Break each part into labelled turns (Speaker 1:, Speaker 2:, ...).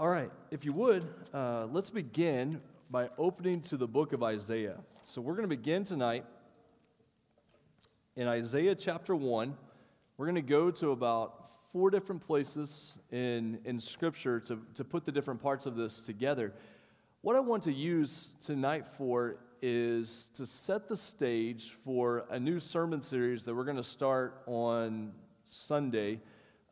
Speaker 1: All right, if you would, uh, let's begin by opening to the book of Isaiah. So we're going to begin tonight in Isaiah chapter 1. We're going to go to about four different places in, in Scripture to, to put the different parts of this together. What I want to use tonight for is to set the stage for a new sermon series that we're going to start on Sunday.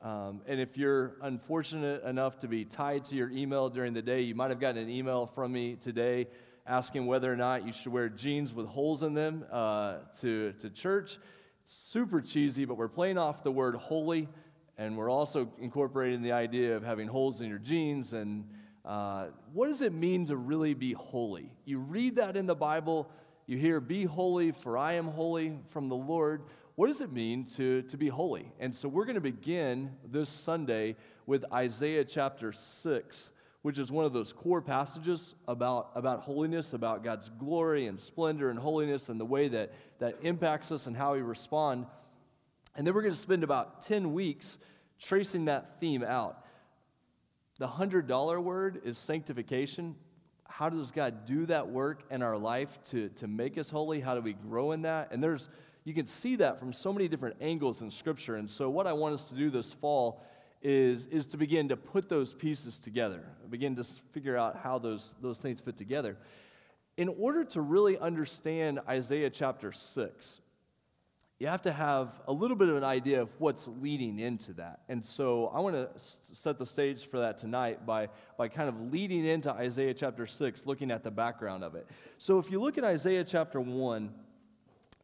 Speaker 1: Um, and if you're unfortunate enough to be tied to your email during the day, you might have gotten an email from me today asking whether or not you should wear jeans with holes in them uh, to, to church. Super cheesy, but we're playing off the word holy, and we're also incorporating the idea of having holes in your jeans. And uh, what does it mean to really be holy? You read that in the Bible, you hear, Be holy, for I am holy from the Lord what does it mean to, to be holy? And so we're going to begin this Sunday with Isaiah chapter 6, which is one of those core passages about, about holiness, about God's glory and splendor and holiness and the way that, that impacts us and how we respond. And then we're going to spend about 10 weeks tracing that theme out. The $100 word is sanctification. How does God do that work in our life to, to make us holy? How do we grow in that? And there's you can see that from so many different angles in Scripture. And so, what I want us to do this fall is, is to begin to put those pieces together, begin to figure out how those, those things fit together. In order to really understand Isaiah chapter 6, you have to have a little bit of an idea of what's leading into that. And so I want to set the stage for that tonight by, by kind of leading into Isaiah chapter 6, looking at the background of it. So if you look at Isaiah chapter 1,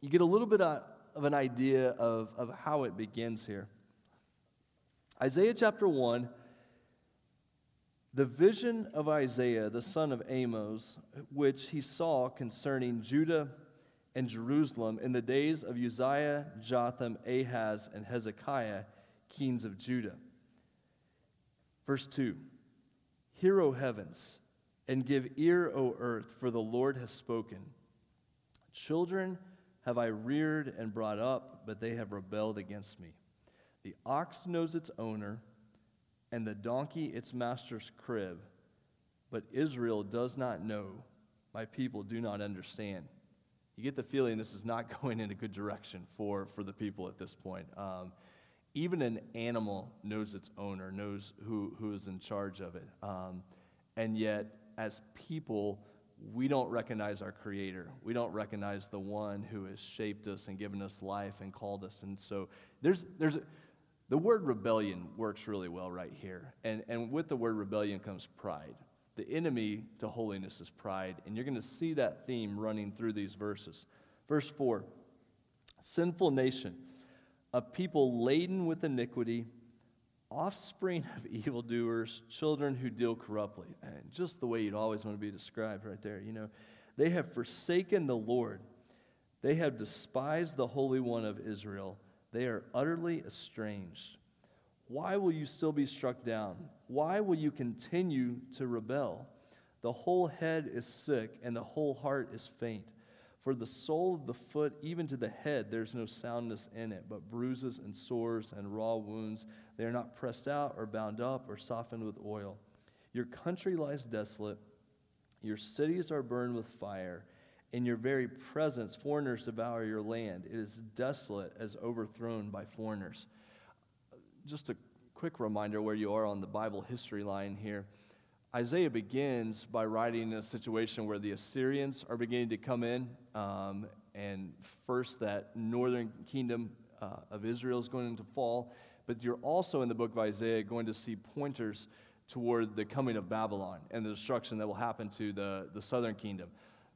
Speaker 1: you get a little bit of an idea of, of how it begins here. Isaiah chapter 1, the vision of Isaiah, the son of Amos, which he saw concerning Judah and Jerusalem in the days of Uzziah, Jotham, Ahaz, and Hezekiah, kings of Judah. Verse 2 Hear, O heavens, and give ear, O earth, for the Lord has spoken. Children have I reared and brought up, but they have rebelled against me. The ox knows its owner, and the donkey its master's crib, but Israel does not know. My people do not understand. You get the feeling this is not going in a good direction for, for the people at this point. Um, even an animal knows its owner, knows who, who is in charge of it. Um, and yet, as people, we don't recognize our Creator. We don't recognize the one who has shaped us and given us life and called us. And so there's, there's the word rebellion works really well right here. And, and with the word rebellion comes pride. The enemy to holiness is pride. And you're going to see that theme running through these verses. Verse 4 Sinful nation, a people laden with iniquity offspring of evildoers, children who deal corruptly. And just the way you'd always want to be described right there, you know. They have forsaken the Lord. They have despised the Holy One of Israel. They are utterly estranged. Why will you still be struck down? Why will you continue to rebel? The whole head is sick, and the whole heart is faint. For the sole of the foot, even to the head, there's no soundness in it, but bruises and sores and raw wounds. They are not pressed out or bound up or softened with oil. Your country lies desolate. Your cities are burned with fire. In your very presence, foreigners devour your land. It is desolate as overthrown by foreigners. Just a quick reminder where you are on the Bible history line here. Isaiah begins by writing in a situation where the Assyrians are beginning to come in, um, and first that northern kingdom uh, of Israel is going to fall. But you're also in the book of Isaiah going to see pointers toward the coming of Babylon and the destruction that will happen to the, the southern kingdom.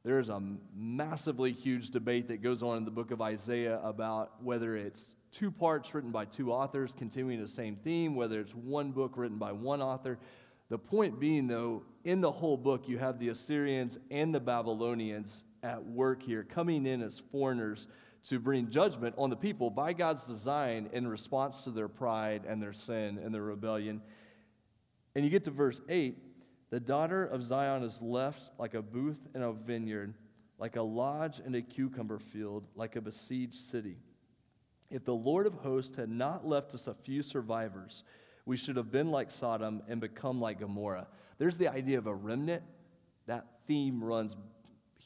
Speaker 1: There's a massively huge debate that goes on in the book of Isaiah about whether it's two parts written by two authors continuing the same theme, whether it's one book written by one author. The point being, though, in the whole book, you have the Assyrians and the Babylonians at work here, coming in as foreigners to bring judgment on the people by God's design in response to their pride and their sin and their rebellion. And you get to verse 8 the daughter of Zion is left like a booth in a vineyard, like a lodge in a cucumber field, like a besieged city. If the Lord of hosts had not left us a few survivors, We should have been like Sodom and become like Gomorrah. There's the idea of a remnant. That theme runs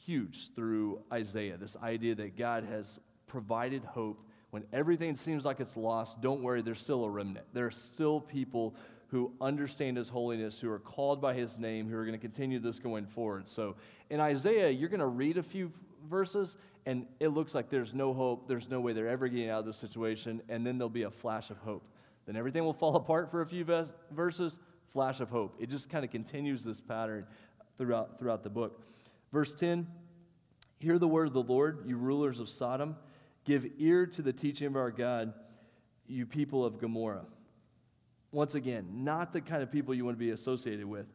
Speaker 1: huge through Isaiah. This idea that God has provided hope when everything seems like it's lost. Don't worry, there's still a remnant. There are still people who understand his holiness, who are called by his name, who are going to continue this going forward. So in Isaiah, you're going to read a few verses, and it looks like there's no hope, there's no way they're ever getting out of this situation, and then there'll be a flash of hope. Then everything will fall apart for a few verses, flash of hope. It just kind of continues this pattern throughout, throughout the book. Verse 10 Hear the word of the Lord, you rulers of Sodom. Give ear to the teaching of our God, you people of Gomorrah. Once again, not the kind of people you want to be associated with.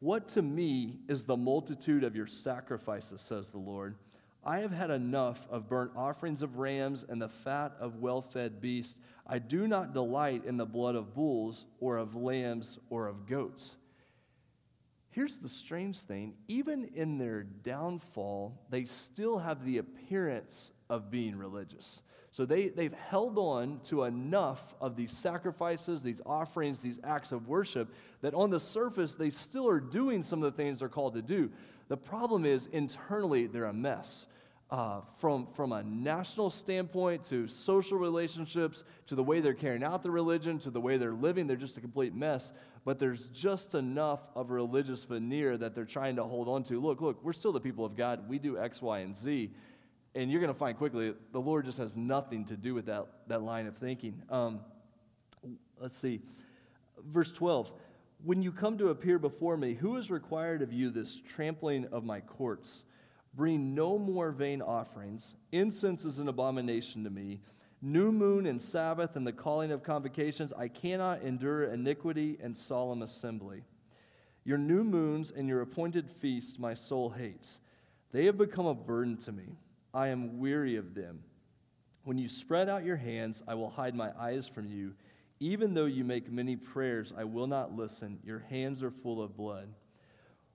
Speaker 1: What to me is the multitude of your sacrifices, says the Lord. I have had enough of burnt offerings of rams and the fat of well fed beasts. I do not delight in the blood of bulls or of lambs or of goats. Here's the strange thing even in their downfall, they still have the appearance of being religious. So they, they've held on to enough of these sacrifices, these offerings, these acts of worship, that on the surface, they still are doing some of the things they're called to do. The problem is, internally, they're a mess uh, from, from a national standpoint to social relationships to the way they're carrying out the religion to the way they're living. They're just a complete mess. But there's just enough of religious veneer that they're trying to hold on to. Look, look, we're still the people of God. We do X, Y, and Z. And you're going to find quickly the Lord just has nothing to do with that, that line of thinking. Um, let's see. Verse 12 When you come to appear before me, who is required of you this trampling of my courts? Bring no more vain offerings. Incense is an abomination to me. New moon and Sabbath and the calling of convocations, I cannot endure iniquity and solemn assembly. Your new moons and your appointed feasts my soul hates. They have become a burden to me. I am weary of them. When you spread out your hands, I will hide my eyes from you. Even though you make many prayers, I will not listen. Your hands are full of blood.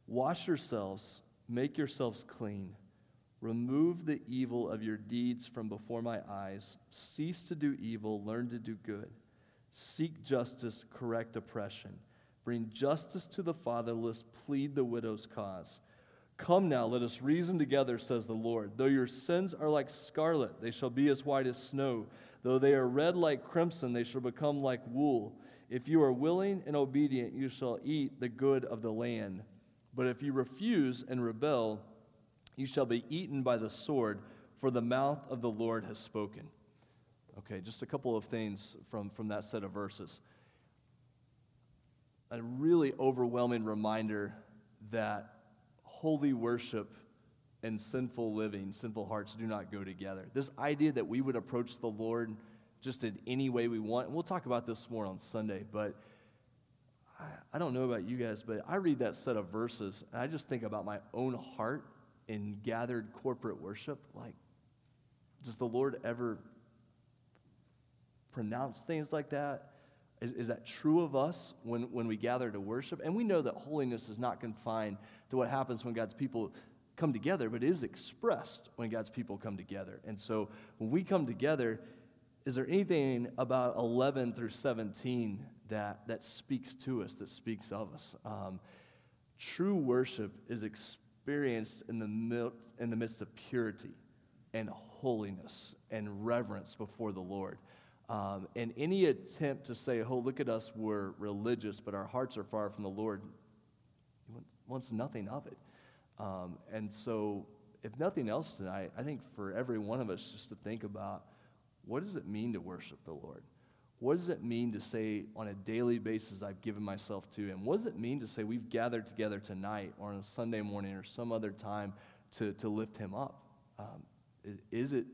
Speaker 1: Wash yourselves Make yourselves clean. Remove the evil of your deeds from before my eyes. Cease to do evil, learn to do good. Seek justice, correct oppression. Bring justice to the fatherless, plead the widow's cause. Come now, let us reason together, says the Lord. Though your sins are like scarlet, they shall be as white as snow. Though they are red like crimson, they shall become like wool. If you are willing and obedient, you shall eat the good of the land. But if you refuse and rebel, you shall be eaten by the sword, for the mouth of the Lord has spoken. Okay, just a couple of things from, from that set of verses. A really overwhelming reminder that holy worship and sinful living, sinful hearts do not go together. This idea that we would approach the Lord just in any way we want, and we'll talk about this more on Sunday, but I, don't know about you guys, but I read that set of verses and I just think about my own heart in gathered corporate worship. Like, does the Lord ever pronounce things like that? Is, is, that true of us when, when we gather to worship? And we know that holiness is not confined to what happens when God's people come together, but it is expressed when God's people come together. And so when we come together, is there anything about 11 through 17 that, that speaks to us, that speaks of us. Um, true worship is experienced in the, mil- in the midst of purity and holiness and reverence before the Lord. Um, and any attempt to say, oh, look at us, we're religious, but our hearts are far from the Lord, wants nothing of it. Um, and so, if nothing else tonight, I think for every one of us just to think about what does it mean to worship the Lord? What does it mean to say on a daily basis, I've given myself to Him? What does it mean to say we've gathered together tonight or on a Sunday morning or some other time to, to lift Him up? Um, is it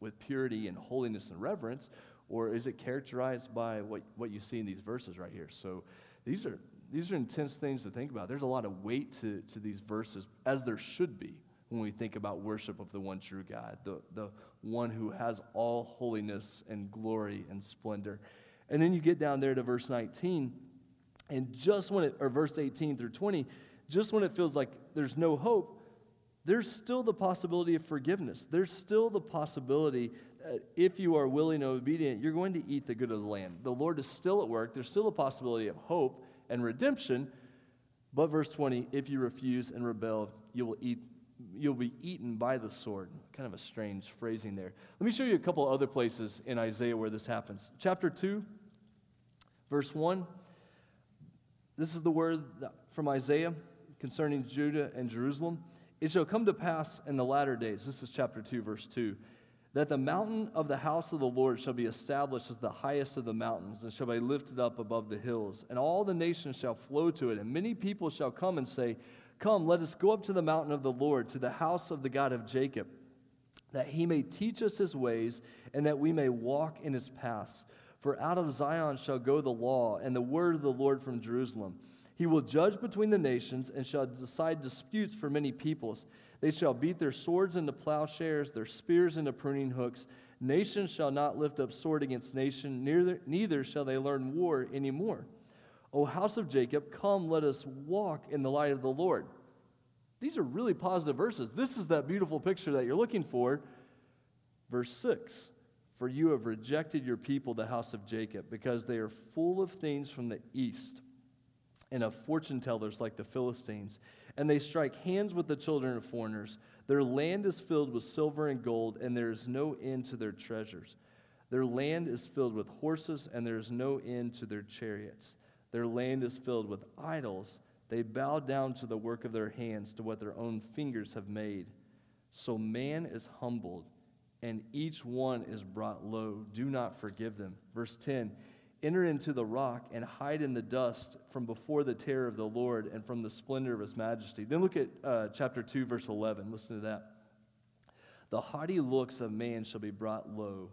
Speaker 1: with purity and holiness and reverence, or is it characterized by what, what you see in these verses right here? So these are, these are intense things to think about. There's a lot of weight to, to these verses, as there should be when we think about worship of the one true God, the, the one who has all holiness and glory and splendor. And then you get down there to verse 19, and just when it, or verse 18 through 20, just when it feels like there's no hope, there's still the possibility of forgiveness. There's still the possibility uh, if you are willing and obedient, you're going to eat the good of the land. The Lord is still at work. There's still a possibility of hope and redemption. But verse 20, if you refuse and rebel, you will eat you'll be eaten by the sword. Kind of a strange phrasing there. Let me show you a couple other places in Isaiah where this happens. Chapter 2, verse 1. This is the word from Isaiah concerning Judah and Jerusalem. It shall come to pass in the latter days, this is chapter 2, verse 2, that the mountain of the house of the Lord shall be established as the highest of the mountains, and shall be lifted up above the hills. And all the nations shall flow to it, and many people shall come and say, Come, let us go up to the mountain of the Lord, to the house of the God of Jacob, that he may teach us his ways, and that we may walk in his paths. For out of Zion shall go the law, and the word of the Lord from Jerusalem. He will judge between the nations, and shall decide disputes for many peoples. They shall beat their swords into plowshares, their spears into pruning hooks. Nation shall not lift up sword against nation, neither, neither shall they learn war any more. O house of Jacob, come, let us walk in the light of the Lord. These are really positive verses. This is that beautiful picture that you're looking for. Verse 6 For you have rejected your people, the house of Jacob, because they are full of things from the east and of fortune tellers like the Philistines. And they strike hands with the children of foreigners. Their land is filled with silver and gold, and there is no end to their treasures. Their land is filled with horses, and there is no end to their chariots. Their land is filled with idols. They bow down to the work of their hands, to what their own fingers have made. So man is humbled, and each one is brought low. Do not forgive them. Verse 10 Enter into the rock and hide in the dust from before the terror of the Lord and from the splendor of his majesty. Then look at uh, chapter 2, verse 11. Listen to that. The haughty looks of man shall be brought low,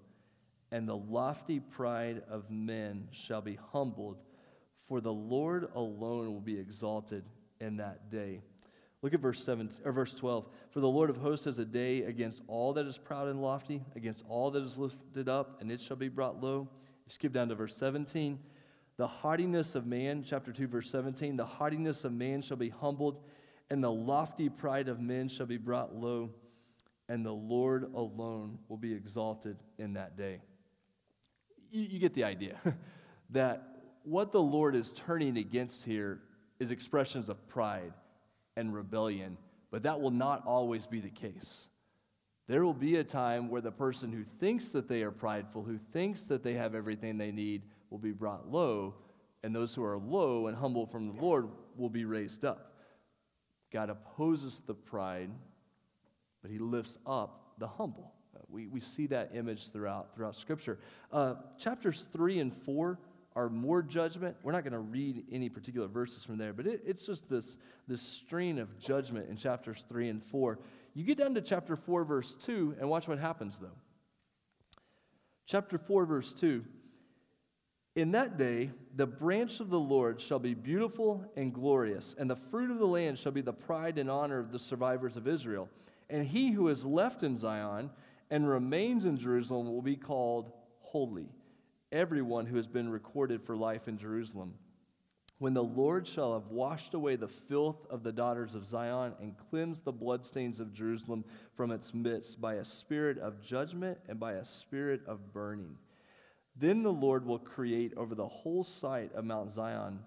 Speaker 1: and the lofty pride of men shall be humbled for the Lord alone will be exalted in that day. Look at verse 7 or verse 12. For the Lord of hosts has a day against all that is proud and lofty, against all that is lifted up, and it shall be brought low. You skip down to verse 17. The haughtiness of man, chapter 2, verse 17, the haughtiness of man shall be humbled, and the lofty pride of men shall be brought low, and the Lord alone will be exalted in that day. You, you get the idea that what the Lord is turning against here is expressions of pride and rebellion, but that will not always be the case. There will be a time where the person who thinks that they are prideful, who thinks that they have everything they need, will be brought low, and those who are low and humble from the Lord will be raised up. God opposes the pride, but he lifts up the humble. We, we see that image throughout, throughout Scripture. Uh, chapters 3 and 4 are more judgment. We're not going to read any particular verses from there, but it, it's just this, this string of judgment in chapters 3 and 4. You get down to chapter 4, verse 2, and watch what happens, though. Chapter 4, verse 2 In that day, the branch of the Lord shall be beautiful and glorious, and the fruit of the land shall be the pride and honor of the survivors of Israel. And he who is left in Zion and remains in Jerusalem will be called holy everyone who has been recorded for life in Jerusalem. When the Lord shall have washed away the filth of the daughters of Zion and cleansed the bloodstains of Jerusalem from its midst by a spirit of judgment and by a spirit of burning. Then the Lord will create over the whole site of Mount Zion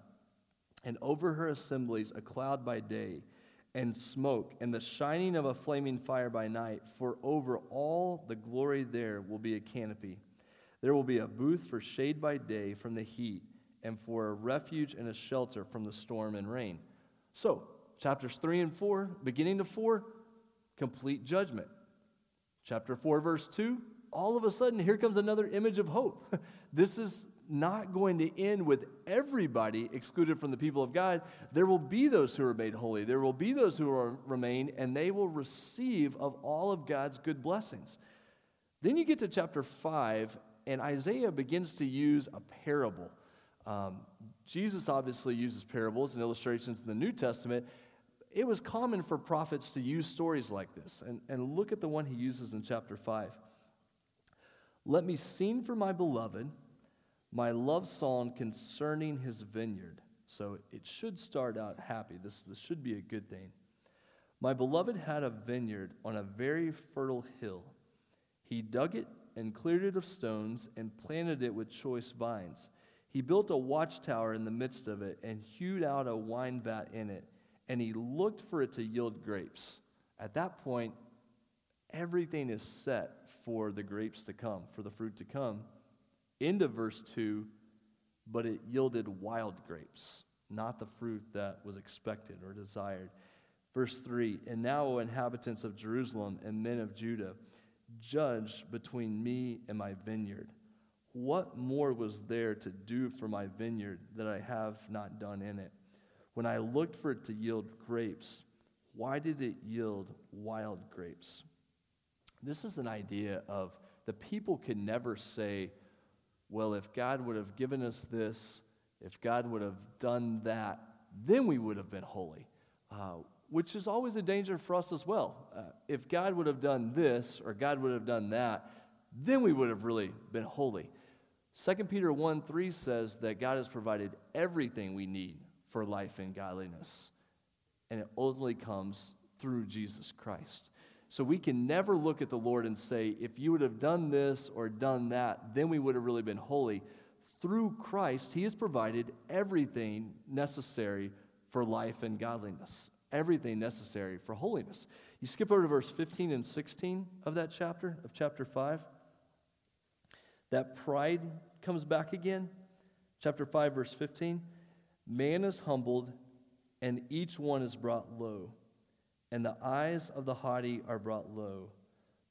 Speaker 1: and over her assemblies a cloud by day and smoke and the shining of a flaming fire by night, for over all the glory there will be a canopy. There will be a booth for shade by day from the heat, and for a refuge and a shelter from the storm and rain. So, chapters 3 and 4, beginning to 4, complete judgment. Chapter 4, verse 2, all of a sudden, here comes another image of hope. this is not going to end with everybody excluded from the people of God. There will be those who are made holy. There will be those who are, remain, and they will receive of all of God's good blessings. Then you get to chapter 5, and Isaiah begins to use a parable. Um, Jesus obviously uses parables and illustrations in the New Testament. It was common for prophets to use stories like this. And, and look at the one he uses in chapter 5. Let me sing for my beloved my love song concerning his vineyard. So it should start out happy. This, this should be a good thing. My beloved had a vineyard on a very fertile hill. He dug it and cleared it of stones and planted it with choice vines. He built a watchtower in the midst of it and hewed out a wine vat in it, and he looked for it to yield grapes. At that point, everything is set for the grapes to come, for the fruit to come. Into verse 2, but it yielded wild grapes, not the fruit that was expected or desired. Verse 3 And now, O inhabitants of Jerusalem and men of Judah, judge between me and my vineyard. What more was there to do for my vineyard that I have not done in it? When I looked for it to yield grapes, why did it yield wild grapes? This is an idea of the people can never say, well, if God would have given us this, if God would have done that, then we would have been holy. Uh, which is always a danger for us as well. Uh, if God would have done this or God would have done that, then we would have really been holy. 2 Peter 1 3 says that God has provided everything we need for life and godliness, and it ultimately comes through Jesus Christ. So we can never look at the Lord and say, if you would have done this or done that, then we would have really been holy. Through Christ, He has provided everything necessary for life and godliness everything necessary for holiness. You skip over to verse 15 and 16 of that chapter, of chapter 5. That pride comes back again. Chapter 5, verse 15. Man is humbled, and each one is brought low, and the eyes of the haughty are brought low.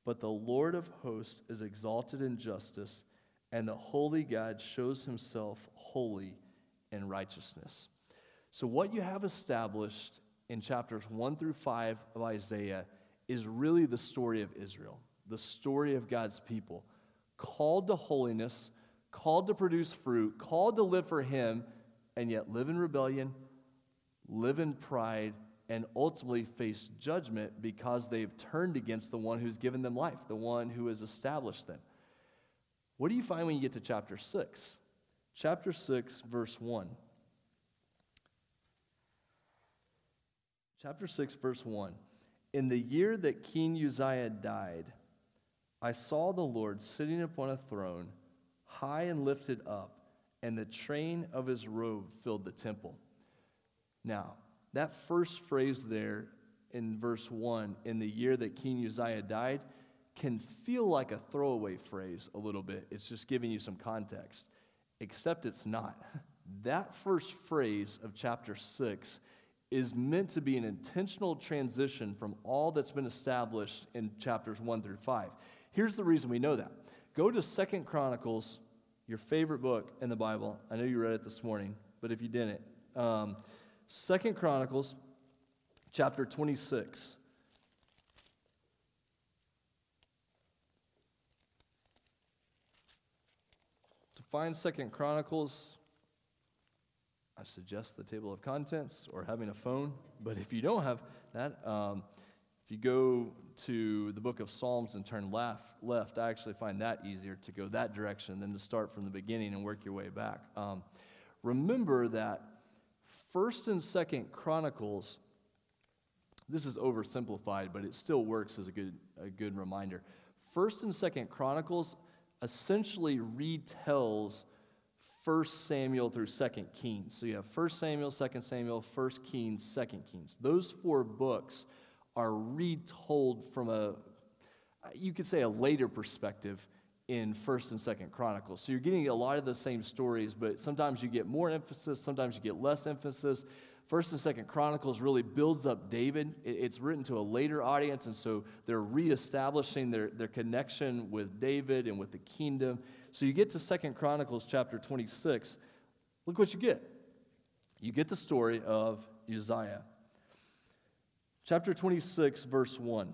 Speaker 1: But the Lord of hosts is exalted in justice, and the holy God shows himself holy in righteousness. So, what you have established in chapters 1 through 5 of Isaiah is really the story of Israel, the story of God's people, called to holiness, called to produce fruit, called to live for Him, and yet live in rebellion, live in pride, and ultimately face judgment because they've turned against the one who's given them life, the one who has established them. What do you find when you get to chapter 6? Chapter 6, verse 1. Chapter 6, verse 1. In the year that King Uzziah died, I saw the Lord sitting upon a throne, high and lifted up, and the train of his robe filled the temple. Now, that first phrase there in verse 1, in the year that King Uzziah died, can feel like a throwaway phrase a little bit. It's just giving you some context, except it's not. That first phrase of chapter 6 is meant to be an intentional transition from all that's been established in chapters 1 through 5. Here's the reason we know that. Go to Second Chronicles, your favorite book in the Bible. I know you read it this morning, but if you didn't, um, Second Chronicles, chapter 26. To find Second Chronicles, I suggest the table of contents or having a phone. But if you don't have that, um, if you go to the book of Psalms and turn left, left, I actually find that easier to go that direction than to start from the beginning and work your way back. Um, remember that First and Second Chronicles. This is oversimplified, but it still works as a good a good reminder. First and Second Chronicles essentially retells 1 Samuel through 2 Kings. So you have 1 Samuel, 2 Samuel, 1 Kings, 2 Kings. Those four books are retold from a, you could say, a later perspective in 1st and 2nd Chronicles. So you're getting a lot of the same stories, but sometimes you get more emphasis, sometimes you get less emphasis. First and Second Chronicles really builds up David. It's written to a later audience, and so they're reestablishing their, their connection with David and with the kingdom. So you get to Second Chronicles chapter 26. Look what you get. You get the story of Uzziah. Chapter 26, verse 1.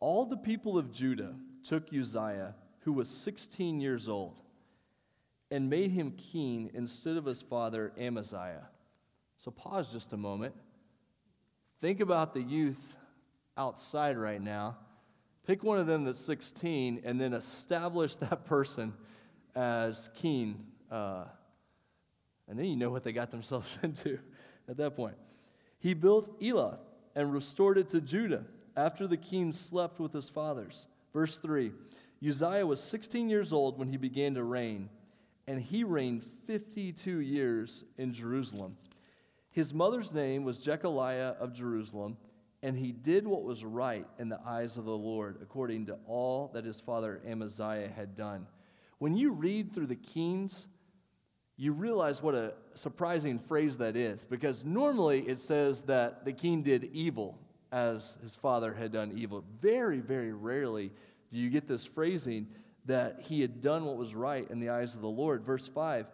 Speaker 1: All the people of Judah took Uzziah, who was 16 years old, and made him king instead of his father Amaziah. So pause just a moment. Think about the youth outside right now. Pick one of them that's 16 and then establish that person as king. Uh, and then you know what they got themselves into at that point. He built Elath and restored it to Judah after the king slept with his fathers. Verse 3 Uzziah was 16 years old when he began to reign, and he reigned 52 years in Jerusalem. His mother's name was Jecoliah of Jerusalem, and he did what was right in the eyes of the Lord, according to all that his father Amaziah had done. When you read through the Kings, you realize what a surprising phrase that is, because normally it says that the king did evil as his father had done evil. Very, very rarely do you get this phrasing that he had done what was right in the eyes of the Lord. Verse 5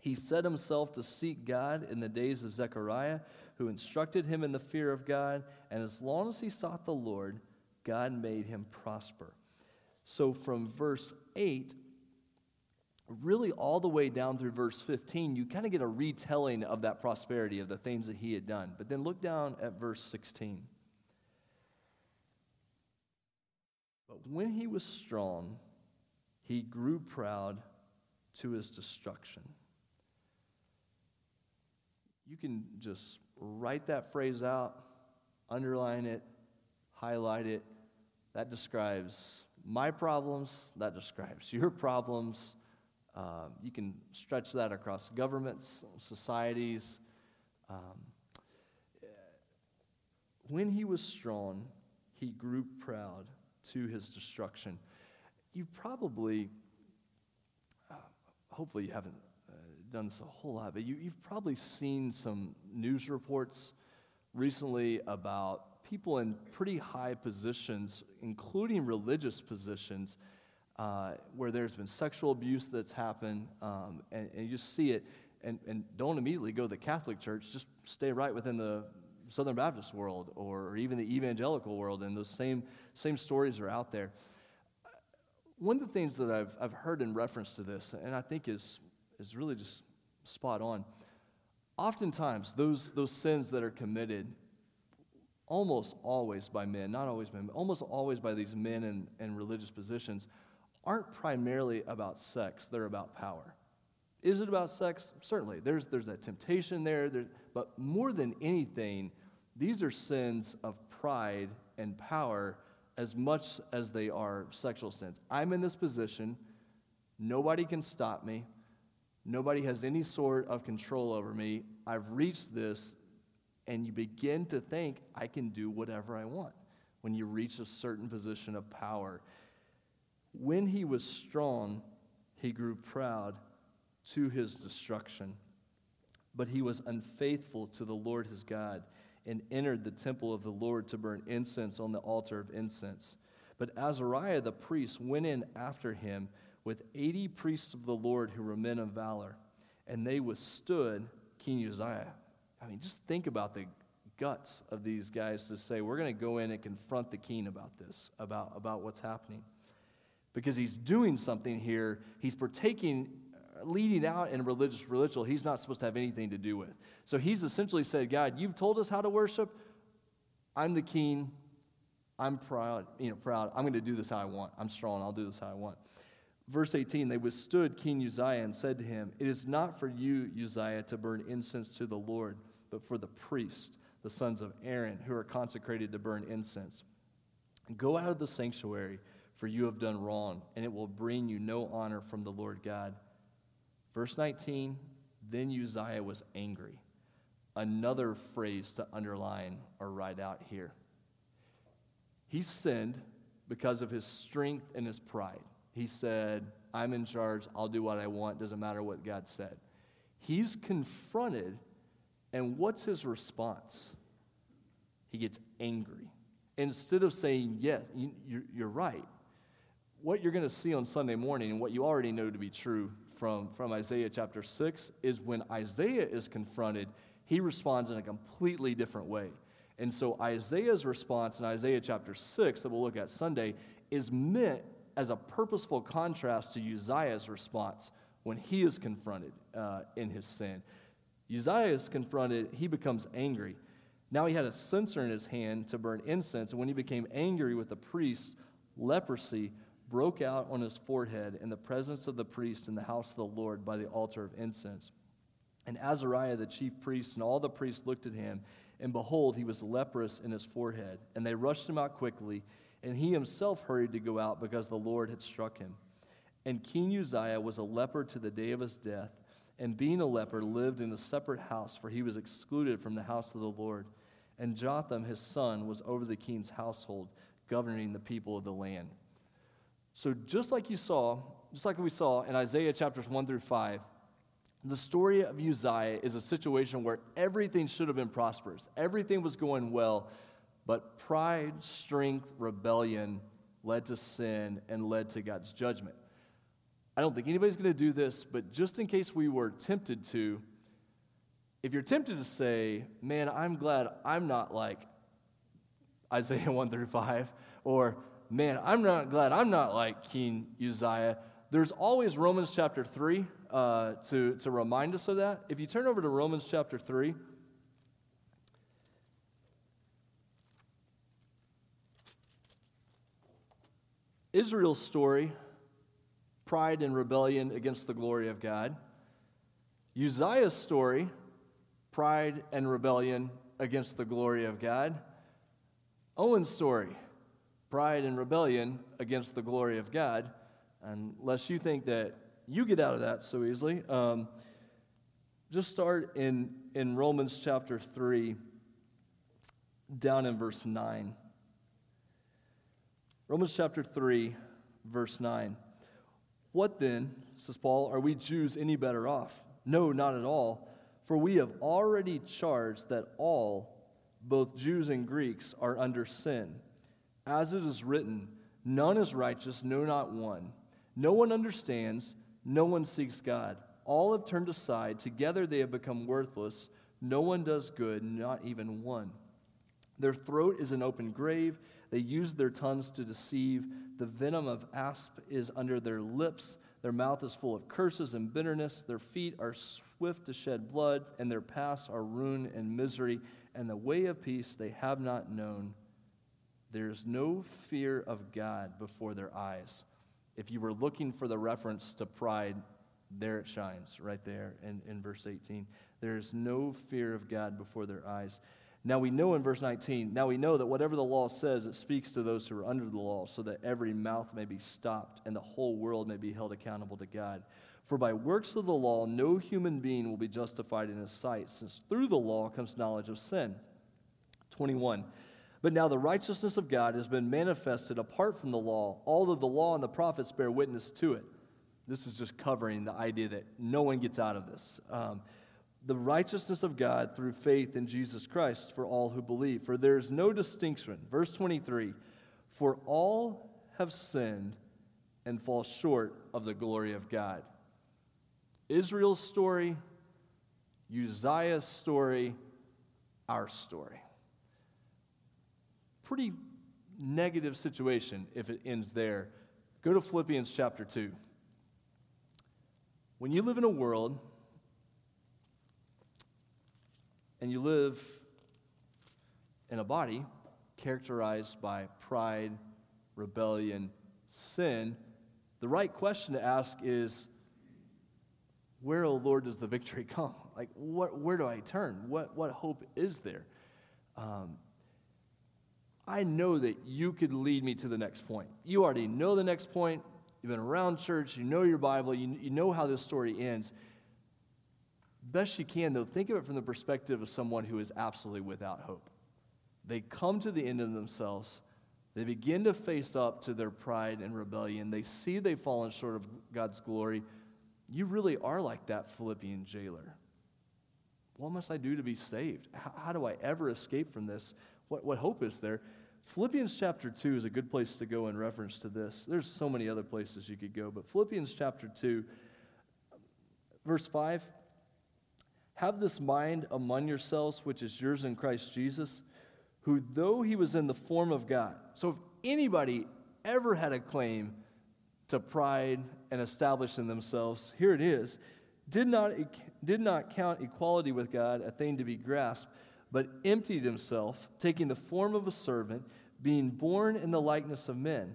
Speaker 1: He set himself to seek God in the days of Zechariah, who instructed him in the fear of God, and as long as he sought the Lord, God made him prosper. So from verse 8, really all the way down through verse 15, you kind of get a retelling of that prosperity, of the things that he had done. But then look down at verse 16. But when he was strong, he grew proud to his destruction. You can just write that phrase out, underline it, highlight it. That describes my problems, that describes your problems. Um, you can stretch that across governments, societies. Um, when he was strong, he grew proud to his destruction. You probably, uh, hopefully, you haven't uh, done this a whole lot, but you, you've probably seen some news reports recently about people in pretty high positions, including religious positions, uh, where there's been sexual abuse that's happened, um, and, and, you just see it, and, and don't immediately go to the Catholic Church, just stay right within the Southern Baptist world or even the evangelical world, and those same, same stories are out there. One of the things that I've, I've heard in reference to this, and I think is, is really just spot on, oftentimes those, those sins that are committed, almost always by men, not always men, but almost always by these men in, in religious positions, aren't primarily about sex, they're about power. Is it about sex? Certainly. There's, there's that temptation there, there, but more than anything, these are sins of pride and power as much as they are sexual sins. I'm in this position, nobody can stop me, nobody has any sort of control over me. I've reached this, and you begin to think, I can do whatever I want when you reach a certain position of power. When he was strong, he grew proud to his destruction. But he was unfaithful to the Lord his God and entered the temple of the Lord to burn incense on the altar of incense. But Azariah the priest went in after him with 80 priests of the Lord who were men of valor, and they withstood King Uzziah. I mean, just think about the guts of these guys to say, we're going to go in and confront the king about this, about, about what's happening. Because he's doing something here, he's partaking leading out in religious ritual he's not supposed to have anything to do with. So he's essentially said, God, you've told us how to worship. I'm the king. I'm proud, you know, proud. I'm going to do this how I want. I'm strong. I'll do this how I want. Verse 18, they withstood King Uzziah and said to him, It is not for you, Uzziah, to burn incense to the Lord, but for the priests, the sons of Aaron, who are consecrated to burn incense. Go out of the sanctuary, for you have done wrong, and it will bring you no honor from the Lord God. Verse 19, then Uzziah was angry. Another phrase to underline or write out here. He sinned because of his strength and his pride. He said, I'm in charge, I'll do what I want, doesn't matter what God said. He's confronted, and what's his response? He gets angry. Instead of saying, Yes, you're right, what you're going to see on Sunday morning and what you already know to be true from, from Isaiah chapter 6 is when Isaiah is confronted, he responds in a completely different way. And so Isaiah's response in Isaiah chapter 6, that we'll look at Sunday, is meant as a purposeful contrast to Uzziah's response when he is confronted uh, in his sin. Uzziah is confronted, he becomes angry. Now he had a censer in his hand to burn incense, and when he became angry with the priest, leprosy broke out on his forehead in the presence of the priest in the house of the Lord by the altar of incense. And Azariah, the chief priest, and all the priests looked at him, and behold, he was leprous in his forehead. And they rushed him out quickly and he himself hurried to go out because the Lord had struck him. And King Uzziah was a leper to the day of his death, and being a leper, lived in a separate house, for he was excluded from the house of the Lord. And Jotham, his son, was over the king's household, governing the people of the land. So, just like you saw, just like we saw in Isaiah chapters 1 through 5, the story of Uzziah is a situation where everything should have been prosperous, everything was going well, but pride, strength, rebellion led to sin and led to God's judgment. I don't think anybody's going to do this, but just in case we were tempted to, if you're tempted to say, man, I'm glad I'm not like Isaiah 1 through 5, or man, I'm not glad I'm not like King Uzziah, there's always Romans chapter 3 uh, to, to remind us of that. If you turn over to Romans chapter 3, Israel's story pride and rebellion against the glory of God. Uzziah's story pride and rebellion against the glory of God. Owen's story pride and rebellion against the glory of God. Unless you think that you get out of that so easily, um, just start in, in Romans chapter 3, down in verse 9. Romans chapter 3, verse 9. What then, says Paul, are we Jews any better off? No, not at all. For we have already charged that all, both Jews and Greeks, are under sin. As it is written, none is righteous, no, not one. No one understands, no one seeks God. All have turned aside, together they have become worthless. No one does good, not even one. Their throat is an open grave. They use their tongues to deceive. The venom of asp is under their lips. Their mouth is full of curses and bitterness. Their feet are swift to shed blood, and their paths are ruin and misery. And the way of peace they have not known. There is no fear of God before their eyes. If you were looking for the reference to pride, there it shines, right there in, in verse 18. There is no fear of God before their eyes. Now we know in verse 19, now we know that whatever the law says, it speaks to those who are under the law, so that every mouth may be stopped and the whole world may be held accountable to God. For by works of the law, no human being will be justified in his sight, since through the law comes knowledge of sin. 21. But now the righteousness of God has been manifested apart from the law. Of the law and the prophets bear witness to it. This is just covering the idea that no one gets out of this. Um, the righteousness of God through faith in Jesus Christ for all who believe. For there is no distinction. Verse 23 For all have sinned and fall short of the glory of God. Israel's story, Uzziah's story, our story. Pretty negative situation if it ends there. Go to Philippians chapter 2. When you live in a world and you live in a body characterized by pride, rebellion, sin, the right question to ask is where, oh Lord, does the victory come? Like, what, where do I turn? What, what hope is there? Um, I know that you could lead me to the next point. You already know the next point. You've been around church. You know your Bible. You, you know how this story ends best you can, though, think of it from the perspective of someone who is absolutely without hope. They come to the end of themselves. They begin to face up to their pride and rebellion. They see they've fallen short of God's glory. You really are like that Philippian jailer. What must I do to be saved? How, how do I ever escape from this? What, what hope is there? Philippians chapter 2 is a good place to go in reference to this. There's so many other places you could go, but Philippians chapter 2, verse 5 have this mind among yourselves, which is yours in Christ Jesus, who, though he was in the form of God. So, if anybody ever had a claim to pride and establishing themselves, here it is did not, did not count equality with God a thing to be grasped, but emptied himself, taking the form of a servant, being born in the likeness of men.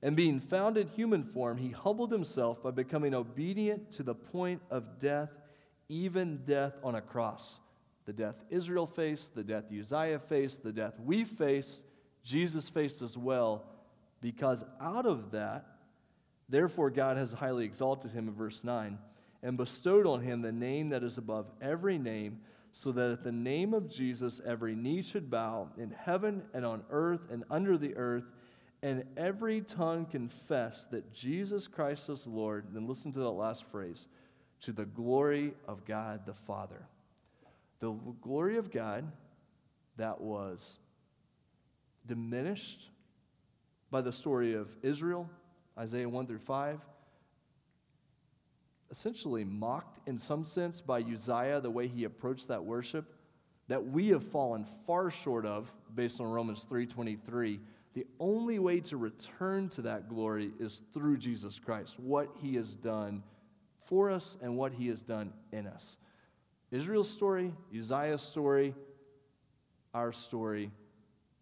Speaker 1: And being found in human form, he humbled himself by becoming obedient to the point of death even death on a cross. The death Israel faced, the death Uzziah faced, the death we face, Jesus faced as well. because out of that, therefore God has highly exalted him in verse 9 and bestowed on him the name that is above every name, so that at the name of Jesus every knee should bow in heaven and on earth and under the earth, and every tongue confess that Jesus Christ is Lord. Then listen to that last phrase to the glory of God the Father. The glory of God that was diminished by the story of Israel, Isaiah 1 through 5, essentially mocked in some sense by Uzziah, the way he approached that worship, that we have fallen far short of, based on Romans 3.23. The only way to return to that glory is through Jesus Christ, what he has done for us and what he has done in us. Israel's story, Uzziah's story, our story,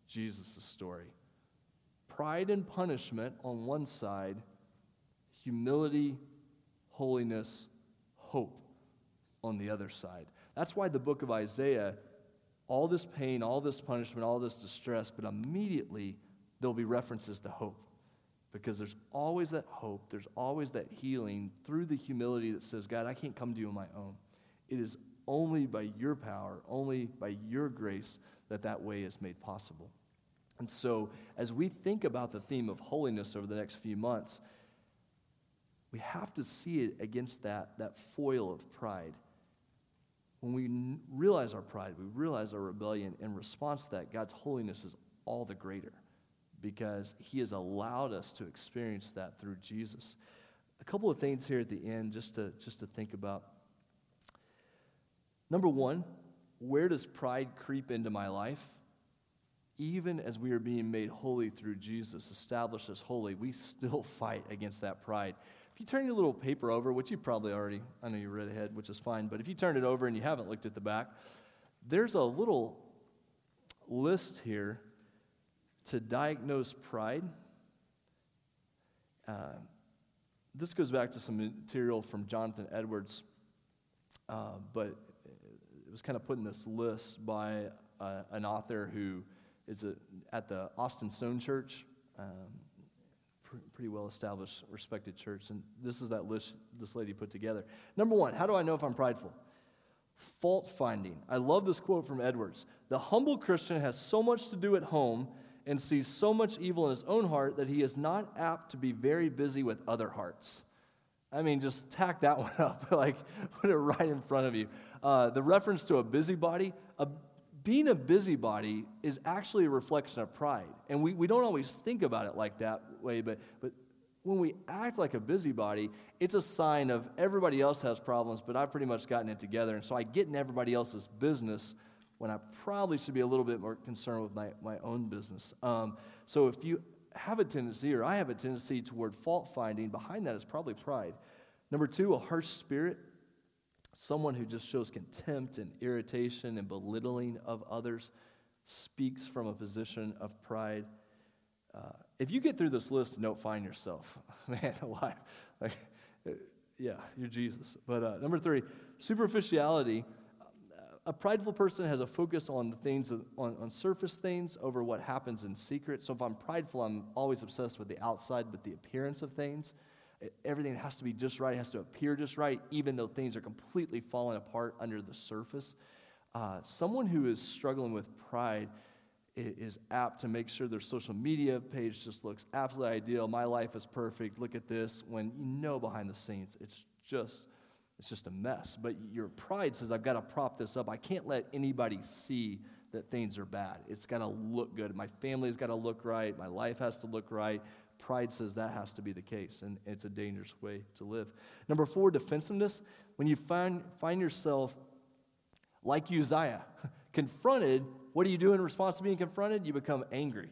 Speaker 1: Jesus' story. Pride and punishment on one side, humility, holiness, hope on the other side. That's why the book of Isaiah, all this pain, all this punishment, all this distress, but immediately there'll be references to hope. Because there's always that hope, there's always that healing through the humility that says, God, I can't come to you on my own. It is only by your power, only by your grace, that that way is made possible. And so, as we think about the theme of holiness over the next few months, we have to see it against that, that foil of pride. When we n- realize our pride, we realize our rebellion, in response to that, God's holiness is all the greater because He has allowed us to experience that through Jesus. A couple of things here at the end just to, just to think about. Number one, where does pride creep into my life? Even as we are being made holy through Jesus, established as holy, we still fight against that pride. If you turn your little paper over, which you probably already, I know you read ahead, which is fine, but if you turn it over and you haven't looked at the back, there's a little list here to diagnose pride. Uh, this goes back to some material from Jonathan Edwards, uh, but it was kind of put in this list by uh, an author who is a, at the Austin Stone Church, um, pr- pretty well established, respected church. And this is that list this lady put together. Number one, how do I know if I'm prideful? Fault finding. I love this quote from Edwards. The humble Christian has so much to do at home and sees so much evil in his own heart that he is not apt to be very busy with other hearts. I mean, just tack that one up, like put it right in front of you. Uh, the reference to a busybody, a, being a busybody is actually a reflection of pride. And we, we don't always think about it like that way, but, but when we act like a busybody, it's a sign of everybody else has problems, but I've pretty much gotten it together. And so I get in everybody else's business when I probably should be a little bit more concerned with my, my own business. Um, so if you have a tendency, or I have a tendency toward fault finding, behind that is probably pride. Number two, a harsh spirit someone who just shows contempt and irritation and belittling of others speaks from a position of pride. Uh, if you get through this list and don't find yourself, man, alive, like, yeah, you're Jesus. But uh, number three, superficiality. A prideful person has a focus on the things, on, on surface things over what happens in secret. So if I'm prideful, I'm always obsessed with the outside, with the appearance of things. Everything has to be just right, has to appear just right, even though things are completely falling apart under the surface. Uh, someone who is struggling with pride is apt to make sure their social media page just looks absolutely ideal. My life is perfect. Look at this. When you know behind the scenes, it's just it's just a mess. But your pride says, I've got to prop this up. I can't let anybody see that things are bad. It's got to look good. My family's got to look right. My life has to look right. Pride says that has to be the case, and it's a dangerous way to live. Number four, defensiveness. When you find, find yourself like Uzziah, confronted, what do you do in response to being confronted? You become angry.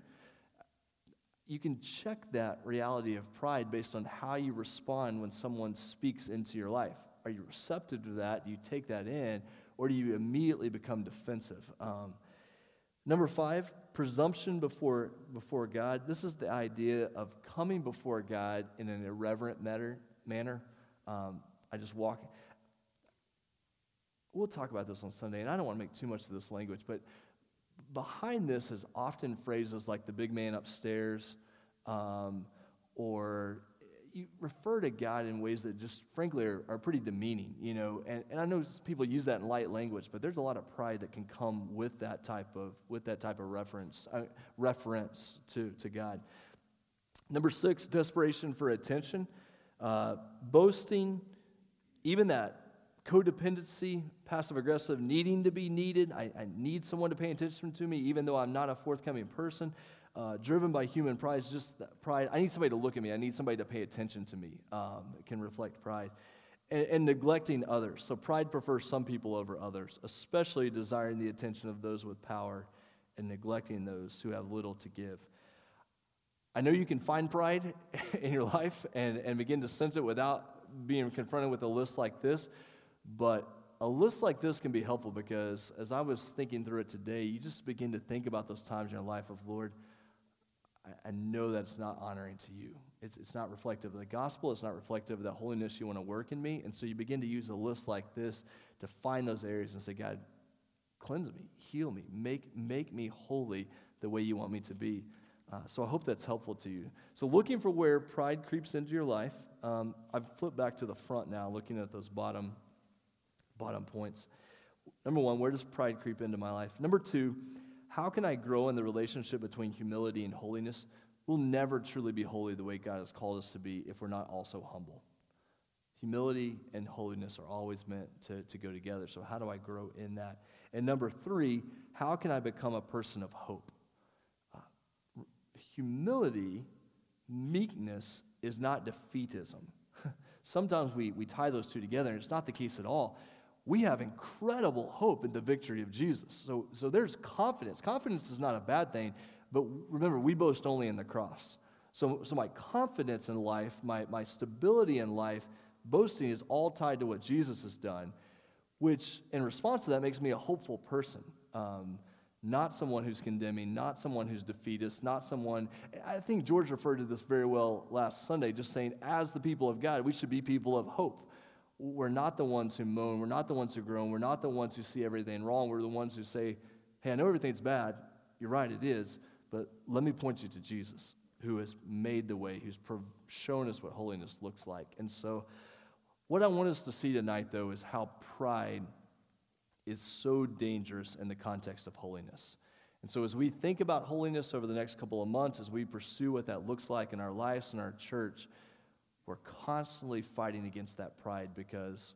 Speaker 1: You can check that reality of pride based on how you respond when someone speaks into your life. Are you receptive to that? Do you take that in? Or do you immediately become defensive? Um, Number five, presumption before, before God. This is the idea of coming before God in an irreverent matter, manner. Um, I just walk. We'll talk about this on Sunday, and I don't want to make too much of this language, but behind this is often phrases like the big man upstairs, um, or you refer to God in ways that just, frankly, are, are pretty demeaning, you know. And, and I know people use that in light language, but there's a lot of pride that can come with that type of with that type of reference uh, reference to, to God. Number six, desperation for attention, uh, boasting, even that codependency, passive aggressive, needing to be needed. I, I, need someone to pay attention to me, even though I'm not a forthcoming person. Uh, driven by human pride just pride. I need somebody to look at me. I need somebody to pay attention to me. Um, it can reflect pride. And, and neglecting others. So pride prefers some people over others, especially desiring the attention of those with power and neglecting those who have little to give. I know you can find pride in your life and, and begin to sense it without being confronted with a list like this, but a list like this can be helpful because as I was thinking through it today, you just begin to think about those times in your life of, Lord, I, I know that's not honoring to you. It's, it's not reflective of the gospel. It's not reflective of the holiness you want to work in me. And so you begin to use a list like this to find those areas and say, God, cleanse me, heal me, make, make me holy the way you want me to be. Uh, so I hope that's helpful to you. So looking for where pride creeps into your life, um, I've flipped back to the front now, looking at those bottom, bottom points. Number one, where does pride creep into my life? Number two, how can I grow in the relationship between humility and holiness? We'll never truly be holy the way God has called us to be if we're not also humble. Humility and holiness are always meant to, to go together. So, how do I grow in that? And number three, how can I become a person of hope? Uh, humility, meekness is not defeatism. Sometimes we, we tie those two together, and it's not the case at all we have incredible hope in the victory of Jesus. So, so there's confidence. Confidence is not a bad thing, but remember, we boast only in the cross. So, so my confidence in life, my, my stability in life, boasting is all tied to what Jesus has done, which in response to that makes me a hopeful person. Um, not someone who's condemning, not someone who's defeatist, not someone. I think George referred to this very well last Sunday, just saying, as the people of God, we should be people of hope we're not the ones who moan. We're not the ones who groan. We're not the ones who see everything wrong. We're the ones who say, hey, I know everything's bad. You're right, it is. But let me point you to Jesus, who has made the way, who's shown us what holiness looks like. And so, what I want us to see tonight, though, is how pride is so dangerous in the context of holiness. And so, as we think about holiness over the next couple of months, as we pursue what that looks like in our lives and our church, we're constantly fighting against that pride because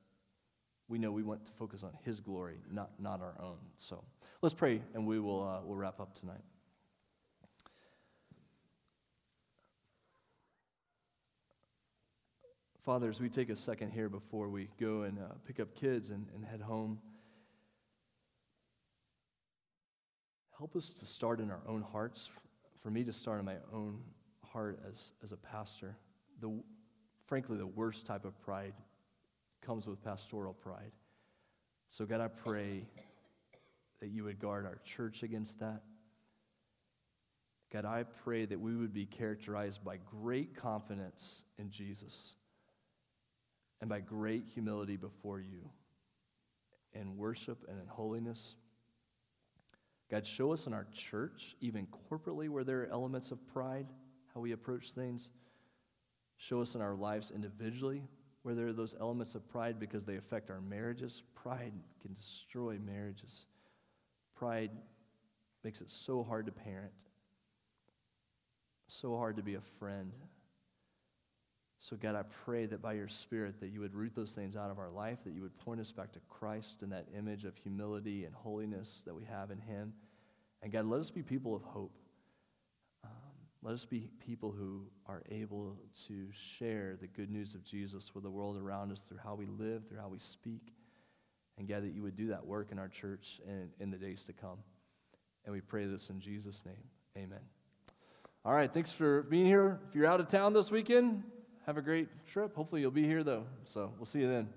Speaker 1: we know we want to focus on His glory, not, not our own. So let's pray and we will uh, we'll wrap up tonight. Father, we take a second here before we go and uh, pick up kids and, and head home, help us to start in our own hearts, for me to start in my own heart as, as a pastor. The, frankly, the worst type of pride comes with pastoral pride. So, God, I pray that you would guard our church against that. God, I pray that we would be characterized by great confidence in Jesus and by great humility before you in worship and in holiness. God, show us in our church, even corporately, where there are elements of pride, how we approach things. Show us in our lives individually where there are those elements of pride because they affect our marriages. Pride can destroy marriages. Pride makes it so hard to parent, so hard to be a friend. So, God, I pray that by your Spirit that you would root those things out of our life, that you would point us back to Christ and that image of humility and holiness that we have in him. And God, let us be people of hope. Let us be people who are able to share the good news of Jesus with the world around us through how we live, through how we speak. And God, that you would do that work in our church and in the days to come. And we pray this in Jesus' name. Amen. All right, thanks for being here. If you're out of town this weekend, have a great trip. Hopefully, you'll be here, though. So we'll see you then.